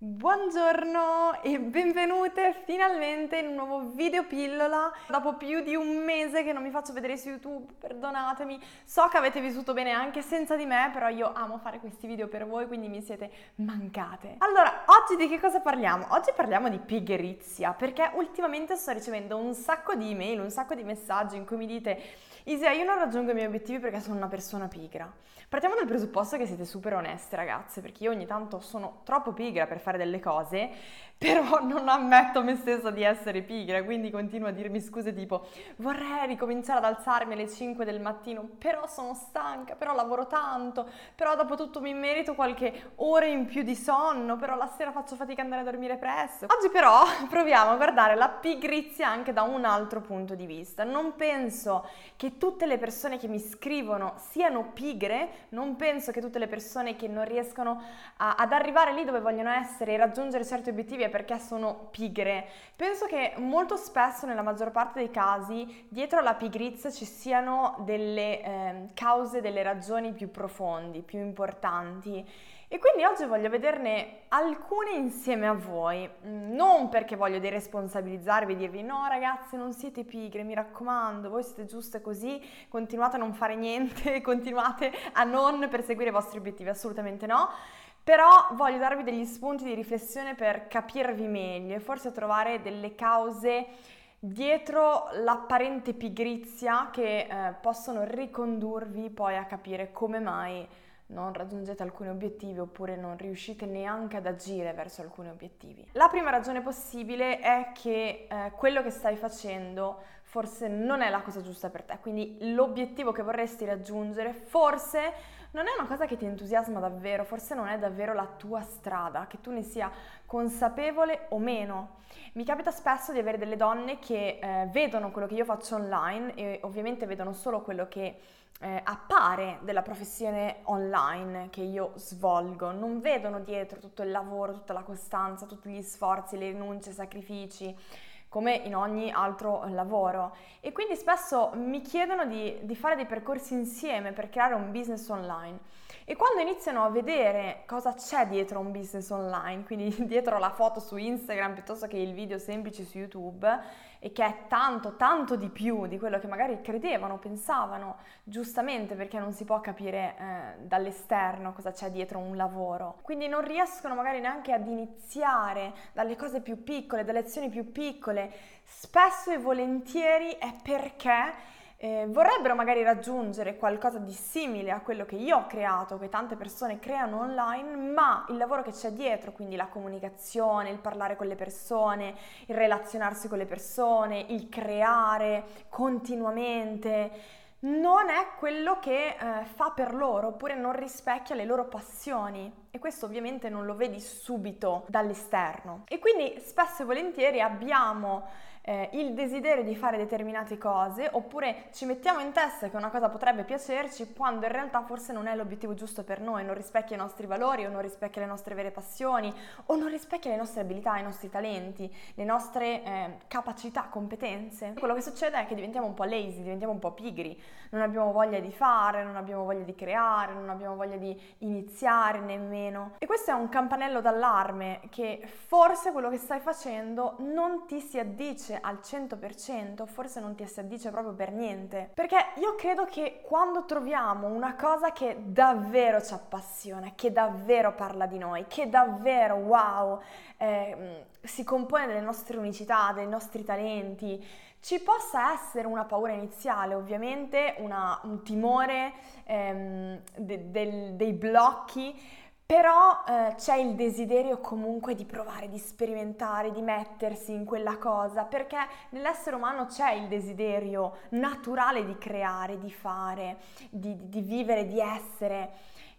Buongiorno e benvenute finalmente in un nuovo video pillola. Dopo più di un mese che non mi faccio vedere su YouTube, perdonatemi. So che avete vissuto bene anche senza di me, però io amo fare questi video per voi, quindi mi siete mancate. Allora, oggi di che cosa parliamo? Oggi parliamo di pigrizia, perché ultimamente sto ricevendo un sacco di email, un sacco di messaggi in cui mi dite Isia, io non raggiungo i miei obiettivi perché sono una persona pigra. Partiamo dal presupposto che siete super oneste ragazze, perché io ogni tanto sono troppo pigra per fare delle cose, però non ammetto me stessa di essere pigra, quindi continuo a dirmi scuse tipo vorrei ricominciare ad alzarmi alle 5 del mattino, però sono stanca, però lavoro tanto, però dopo tutto mi merito qualche ora in più di sonno, però la sera faccio fatica ad andare a dormire presto. Oggi però proviamo a guardare la pigrizia anche da un altro punto di vista. Non penso che tutte le persone che mi scrivono siano pigre, non penso che tutte le persone che non riescono a, ad arrivare lì dove vogliono essere e raggiungere certi obiettivi è perché sono pigre. Penso che molto spesso, nella maggior parte dei casi, dietro alla pigrizia ci siano delle eh, cause, delle ragioni più profondi, più importanti. E quindi oggi voglio vederne alcune insieme a voi, mm, non perché voglio deresponsabilizzarvi e dirvi no ragazze non siete pigre, mi raccomando, voi siete giuste così, continuate a non fare niente, continuate a non perseguire i vostri obiettivi, assolutamente no. Però voglio darvi degli spunti di riflessione per capirvi meglio e forse trovare delle cause dietro l'apparente pigrizia che eh, possono ricondurvi poi a capire come mai non raggiungete alcuni obiettivi oppure non riuscite neanche ad agire verso alcuni obiettivi. La prima ragione possibile è che eh, quello che stai facendo forse non è la cosa giusta per te, quindi l'obiettivo che vorresti raggiungere forse non è una cosa che ti entusiasma davvero, forse non è davvero la tua strada, che tu ne sia consapevole o meno. Mi capita spesso di avere delle donne che eh, vedono quello che io faccio online e ovviamente vedono solo quello che eh, appare della professione online che io svolgo, non vedono dietro tutto il lavoro, tutta la costanza, tutti gli sforzi, le rinunce, i sacrifici come in ogni altro lavoro. E quindi spesso mi chiedono di, di, fare dei percorsi insieme per creare un business online. E quando iniziano a vedere cosa c'è dietro un business online, quindi dietro la foto su Instagram piuttosto che il video semplice su YouTube, e che è tanto, tanto di più di quello che magari credevano, pensavano, giustamente perché non si può capire eh, dall'esterno cosa c'è dietro un lavoro. Quindi non riescono magari neanche ad iniziare dalle cose più piccole, dalle azioni più piccole. Spesso e volentieri è perché eh, vorrebbero magari raggiungere qualcosa di simile a quello che io ho creato, che tante persone creano online, ma il lavoro che c'è dietro, quindi la comunicazione, il parlare con le persone, il relazionarsi con le persone, il creare continuamente, non è quello che eh, fa per loro oppure non rispecchia le loro passioni. E questo ovviamente non lo vedi subito dall'esterno. E quindi spesso e volentieri abbiamo eh, il desiderio di fare determinate cose oppure ci mettiamo in testa che una cosa potrebbe piacerci quando in realtà forse non è l'obiettivo giusto per noi, non rispecchia i nostri valori o non rispecchia le nostre vere passioni o non rispecchia le nostre abilità, i nostri talenti, le nostre eh, capacità, competenze. Quello che succede è che diventiamo un po' lazy, diventiamo un po' pigri, non abbiamo voglia di fare, non abbiamo voglia di creare, non abbiamo voglia di iniziare nemmeno. E questo è un campanello d'allarme che forse quello che stai facendo non ti si addice al 100%, forse non ti si addice proprio per niente. Perché io credo che quando troviamo una cosa che davvero ci appassiona, che davvero parla di noi, che davvero, wow, eh, si compone delle nostre unicità, dei nostri talenti, ci possa essere una paura iniziale, ovviamente una, un timore ehm, de, de, dei blocchi, però eh, c'è il desiderio comunque di provare, di sperimentare, di mettersi in quella cosa, perché nell'essere umano c'è il desiderio naturale di creare, di fare, di, di vivere, di essere.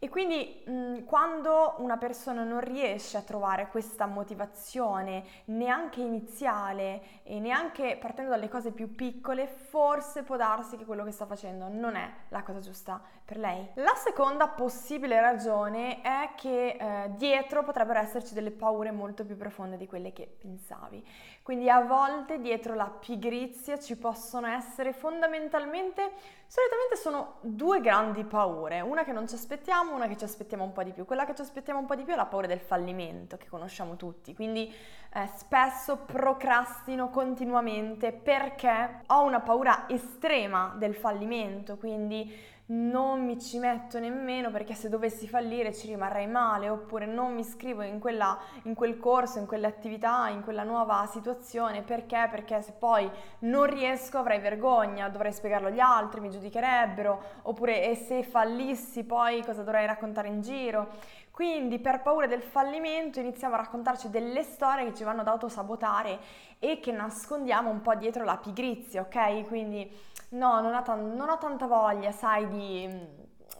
E quindi mh, quando una persona non riesce a trovare questa motivazione neanche iniziale e neanche partendo dalle cose più piccole, forse può darsi che quello che sta facendo non è la cosa giusta per lei. La seconda possibile ragione è che eh, dietro potrebbero esserci delle paure molto più profonde di quelle che pensavi. Quindi a volte dietro la pigrizia ci possono essere fondamentalmente, solitamente sono due grandi paure, una che non ci aspettiamo, una che ci aspettiamo un po' di più. Quella che ci aspettiamo un po' di più è la paura del fallimento, che conosciamo tutti. Quindi eh, spesso procrastino continuamente perché ho una paura estrema del fallimento, quindi non mi ci metto nemmeno perché se dovessi fallire ci rimarrei male, oppure non mi iscrivo in, quella, in quel corso, in quell'attività, in quella nuova situazione, perché? Perché se poi non riesco avrei vergogna, dovrei spiegarlo agli altri, mi giudicherebbero, oppure e se fallissi poi cosa dovrei raccontare in giro. Quindi per paura del fallimento iniziamo a raccontarci delle storie che ci vanno ad autosabotare e che nascondiamo un po' dietro la pigrizia, ok? Quindi no, non ho, tan- non ho tanta voglia, sai, di,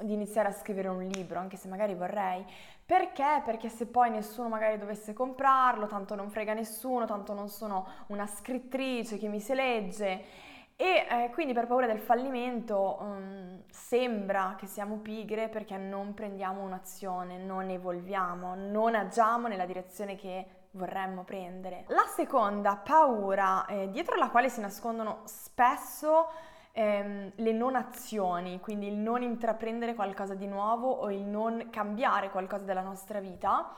di iniziare a scrivere un libro, anche se magari vorrei. Perché? Perché se poi nessuno magari dovesse comprarlo, tanto non frega nessuno, tanto non sono una scrittrice che mi si legge e eh, quindi per paura del fallimento um, sembra che siamo pigre perché non prendiamo un'azione, non evolviamo, non agiamo nella direzione che vorremmo prendere. La seconda paura eh, dietro la quale si nascondono spesso ehm, le non azioni, quindi il non intraprendere qualcosa di nuovo o il non cambiare qualcosa della nostra vita,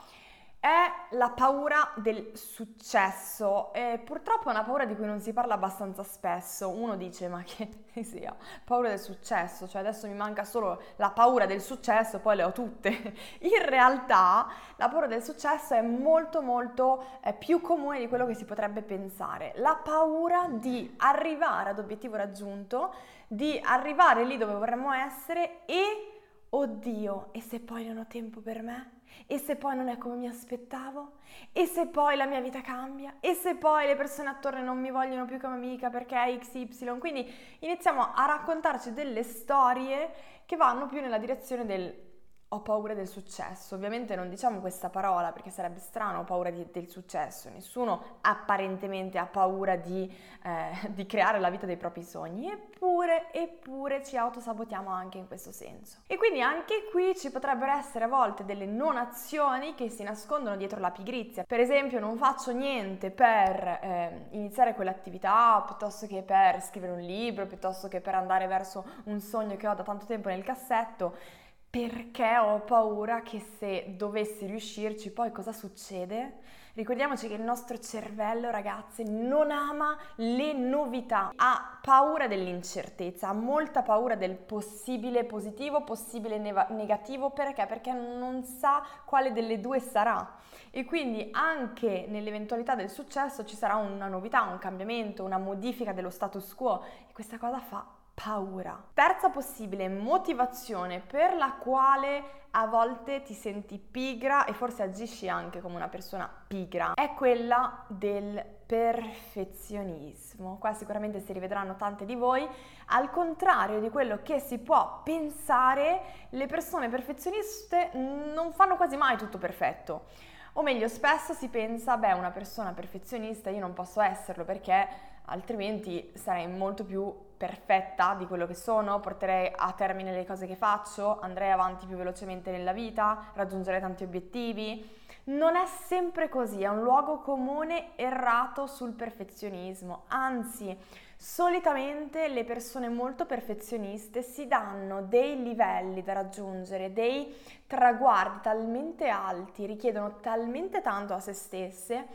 è la paura del successo e purtroppo è una paura di cui non si parla abbastanza spesso. Uno dice ma che sia, paura del successo, cioè adesso mi manca solo la paura del successo, poi le ho tutte. In realtà la paura del successo è molto molto è più comune di quello che si potrebbe pensare. La paura di arrivare ad obiettivo raggiunto, di arrivare lì dove vorremmo essere e oddio, e se poi non ho tempo per me? E se poi non è come mi aspettavo? E se poi la mia vita cambia? E se poi le persone attorno non mi vogliono più come amica perché è XY? Quindi iniziamo a raccontarci delle storie che vanno più nella direzione del ho paura del successo. Ovviamente non diciamo questa parola perché sarebbe strano, ho paura di, del successo. Nessuno apparentemente ha paura di, eh, di, creare la vita dei propri sogni, eppure, eppure ci autosabotiamo anche in questo senso. E quindi anche qui ci potrebbero essere a volte delle non azioni che si nascondono dietro la pigrizia. Per esempio non faccio niente per eh, iniziare quell'attività, piuttosto che per scrivere un libro, piuttosto che per andare verso un sogno che ho da tanto tempo nel cassetto perché ho paura che se dovessi riuscirci poi cosa succede? Ricordiamoci che il nostro cervello, ragazze, non ama le novità, ha paura dell'incertezza, ha molta paura del possibile positivo, possibile neva- negativo, perché? Perché non sa quale delle due sarà. E quindi anche nell'eventualità del successo ci sarà una novità, un cambiamento, una modifica dello status quo e questa cosa fa paura. Terza possibile motivazione per la quale a volte ti senti pigra e forse agisci anche come una persona pigra è quella del perfezionismo. Qua sicuramente si rivedranno tante di voi. Al contrario di quello che si può pensare, le persone perfezioniste non fanno quasi mai tutto perfetto. O meglio, spesso si pensa, beh, una persona perfezionista io non posso esserlo perché altrimenti sarei molto più perfetta di quello che sono, porterei a termine le cose che faccio, andrei avanti più velocemente nella vita, raggiungerei tanti obiettivi. Non è sempre così, è un luogo comune errato sul perfezionismo, anzi, solitamente le persone molto perfezioniste si danno dei livelli da raggiungere, dei traguardi talmente alti, richiedono talmente tanto a se stesse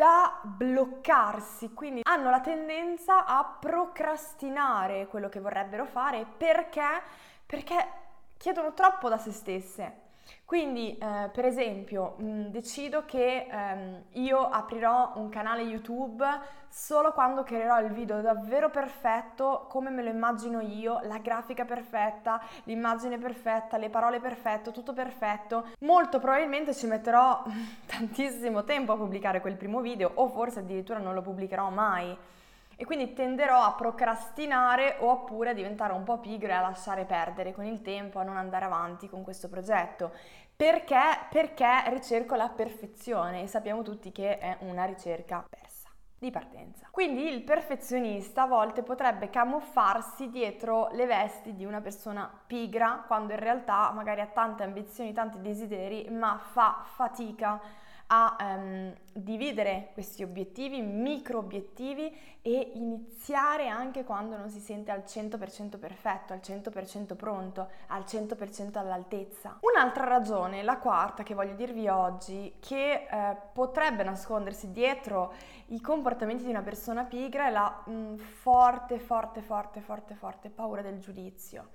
da bloccarsi, quindi hanno la tendenza a procrastinare quello che vorrebbero fare perché? Perché chiedono troppo da se stesse. Quindi, eh, per esempio, mh, mm, decido che ehm, io aprirò un canale YouTube solo quando creerò il video davvero perfetto, come me lo immagino io, la grafica perfetta, l'immagine perfetta, le parole perfette, tutto perfetto. Molto probabilmente ci metterò tantissimo tempo a pubblicare quel primo video o forse addirittura non lo pubblicherò mai e quindi tenderò a procrastinare oppure a diventare un po' pigra e a lasciare perdere con il tempo, a non andare avanti con questo progetto. Perché? Perché ricerco la perfezione e sappiamo tutti che è una ricerca persa. di partenza. Quindi il perfezionista a volte potrebbe camuffarsi dietro le vesti di una persona pigra, quando in realtà magari ha tante ambizioni, tanti desideri, ma fa fatica a um, dividere questi obiettivi, micro obiettivi e iniziare anche quando non si sente al 100% perfetto, al 100% pronto, al 100% all'altezza. Un'altra ragione, la quarta che voglio dirvi oggi, che eh, potrebbe nascondersi dietro i comportamenti di una persona pigra è la mh, forte, forte, forte, forte, forte paura del giudizio.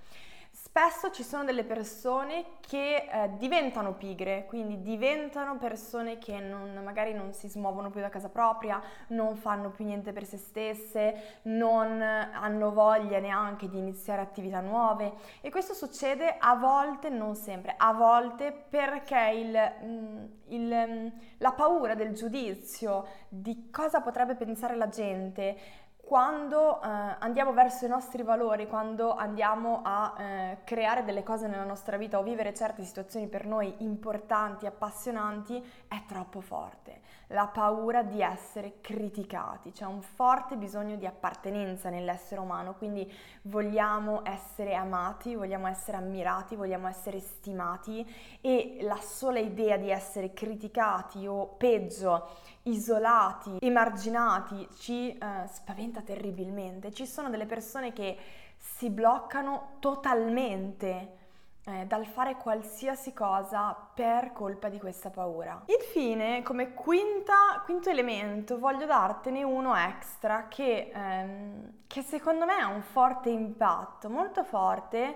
Spesso ci sono delle persone che eh, diventano pigre, quindi diventano persone che non, magari non si smuovono più da casa propria, non fanno più niente per se stesse, non hanno voglia neanche di iniziare attività nuove. E questo succede a volte, non sempre, a volte perché il, mm, il, mm, la paura del giudizio, di cosa potrebbe pensare la gente, quando eh, andiamo verso i nostri valori, quando andiamo a eh, creare delle cose nella nostra vita o vivere certe situazioni per noi importanti, appassionanti, è troppo forte. La paura di essere criticati, c'è un forte bisogno di appartenenza nell'essere umano, quindi vogliamo essere amati, vogliamo essere ammirati, vogliamo essere stimati e la sola idea di essere criticati o peggio, isolati, emarginati, ci eh, spaventa terribilmente. Ci sono delle persone che si bloccano totalmente eh, dal fare qualsiasi cosa per colpa di questa paura. Infine, come quinta, quinto elemento, voglio dartene uno extra che, ehm, che secondo me ha un forte impatto, molto forte,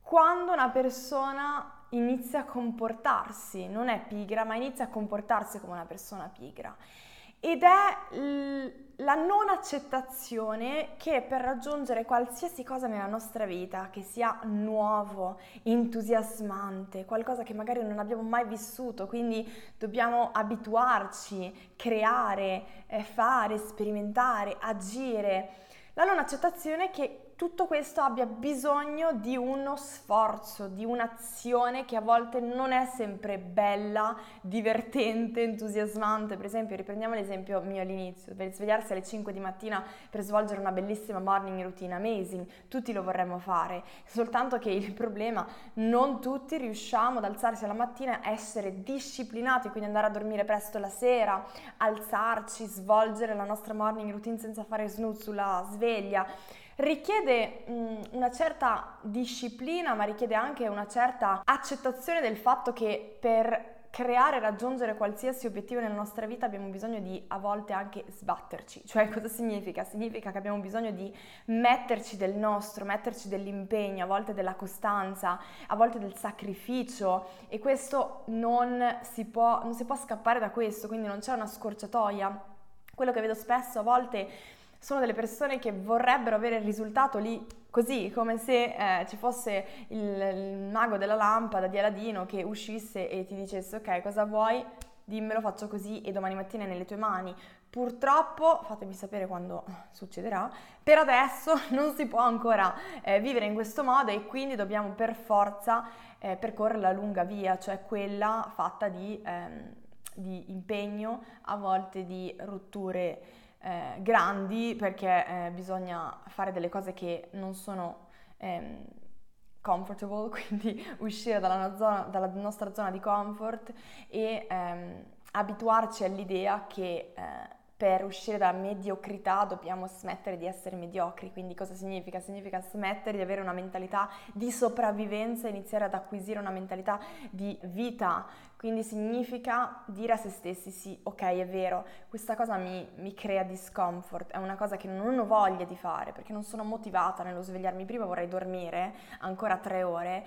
quando una persona inizia a comportarsi, non è pigra, ma inizia a comportarsi come una persona pigra. Ed è l- la non accettazione che per raggiungere qualsiasi cosa nella nostra vita, che sia nuovo, entusiasmante, qualcosa che magari non abbiamo mai vissuto, quindi dobbiamo abituarci, creare, eh, fare, sperimentare, agire. La non accettazione che tutto questo abbia bisogno di uno sforzo, di un'azione che a volte non è sempre bella, divertente, entusiasmante. Per esempio, riprendiamo l'esempio mio all'inizio, per svegliarsi alle 5 di mattina per svolgere una bellissima morning routine, amazing, tutti lo vorremmo fare, soltanto che il problema non tutti riusciamo ad alzarsi alla mattina, essere disciplinati, quindi andare a dormire presto la sera, alzarci, svolgere la nostra morning routine senza fare snooze sulla sveglia richiede mh, una certa disciplina, ma richiede anche una certa accettazione del fatto che per creare e raggiungere qualsiasi obiettivo nella nostra vita abbiamo bisogno di a volte anche sbatterci. Cioè cosa significa? Significa che abbiamo bisogno di metterci del nostro, metterci dell'impegno, a volte della costanza, a volte del sacrificio e questo non si può, non si può scappare da questo, quindi non c'è una scorciatoia. Quello che vedo spesso a volte sono delle persone che vorrebbero avere il risultato lì così, come se eh, ci fosse il, il, mago della lampada di Aladino che uscisse e ti dicesse ok cosa vuoi, dimmelo, faccio così e domani mattina è nelle tue mani. Purtroppo, fatemi sapere quando succederà, per adesso non si può ancora eh, vivere in questo modo e quindi dobbiamo per forza eh, percorrere la lunga via, cioè quella fatta di, ehm, di impegno, a volte di rotture eh, grandi perché eh, bisogna fare delle cose che non sono ehm, comfortable, quindi uscire dalla, zona, dalla, nostra zona di comfort e ehm, abituarci all'idea che eh, per uscire dalla mediocrità dobbiamo smettere di essere mediocri. Quindi cosa significa? Significa smettere di avere una mentalità di sopravvivenza e iniziare ad acquisire una mentalità di vita. Quindi significa dire a se stessi sì, ok, è vero, questa cosa mi, mi crea discomfort, è una cosa che non ho voglia di fare perché non sono motivata nello svegliarmi prima, vorrei dormire ancora tre ore,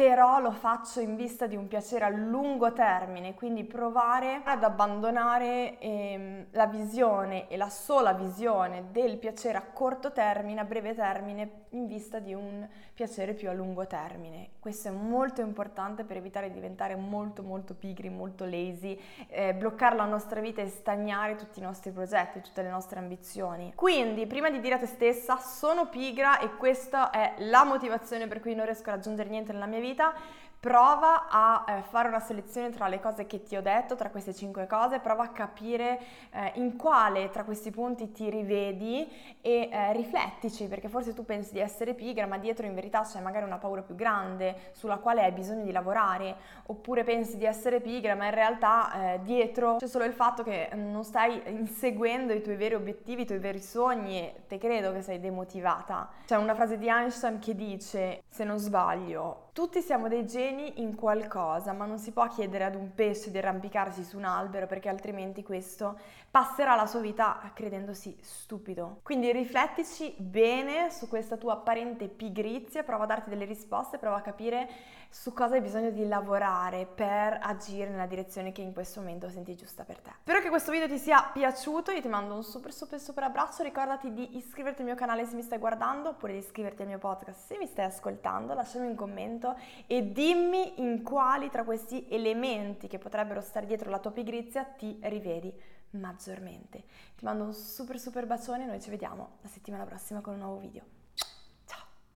però lo faccio in vista di un piacere a lungo termine, quindi provare ad abbandonare ehm, la visione e la sola visione del piacere a corto termine, a breve termine, in vista di un piacere più a lungo termine. Questo è molto importante per evitare di diventare molto molto pigri, molto lazy, eh, bloccare la nostra vita e stagnare tutti i nostri progetti, tutte le nostre ambizioni. Quindi, prima di dire a te stessa sono pigra e questa è la motivazione per cui non riesco a raggiungere niente nella mia vita, vita, prova a eh, fare una selezione tra le cose che ti ho detto, tra queste cinque cose, prova a capire eh, in quale tra questi punti ti rivedi e eh, riflettici, perché forse tu pensi di essere pigra, ma dietro in verità c'è magari una paura più grande sulla quale hai bisogno di lavorare, oppure pensi di essere pigra, ma in realtà dietro c'è solo il fatto che non stai inseguendo i tuoi veri obiettivi, i tuoi veri sogni e te credo che sei demotivata. C'è una frase di Einstein che dice, se non sbaglio, tutti siamo dei geni in qualcosa, ma non si può chiedere ad un pesce di arrampicarsi su un albero perché altrimenti questo passerà la sua vita credendosi stupido. Quindi riflettici bene su questa tua apparente pigrizia, prova a darti delle risposte, prova a capire su cosa hai bisogno di lavorare per agire nella direzione che in questo momento senti giusta per te. Spero che questo video ti sia piaciuto, io ti mando un super super super abbraccio, ricordati di iscriverti al mio canale se mi stai guardando oppure di iscriverti al mio podcast se mi stai ascoltando, lasciami un commento e dimmi in quali tra questi elementi che potrebbero stare dietro la tua pigrizia ti rivedi maggiormente. Ti mando un super super bacione e noi ci vediamo la settimana prossima con un nuovo video.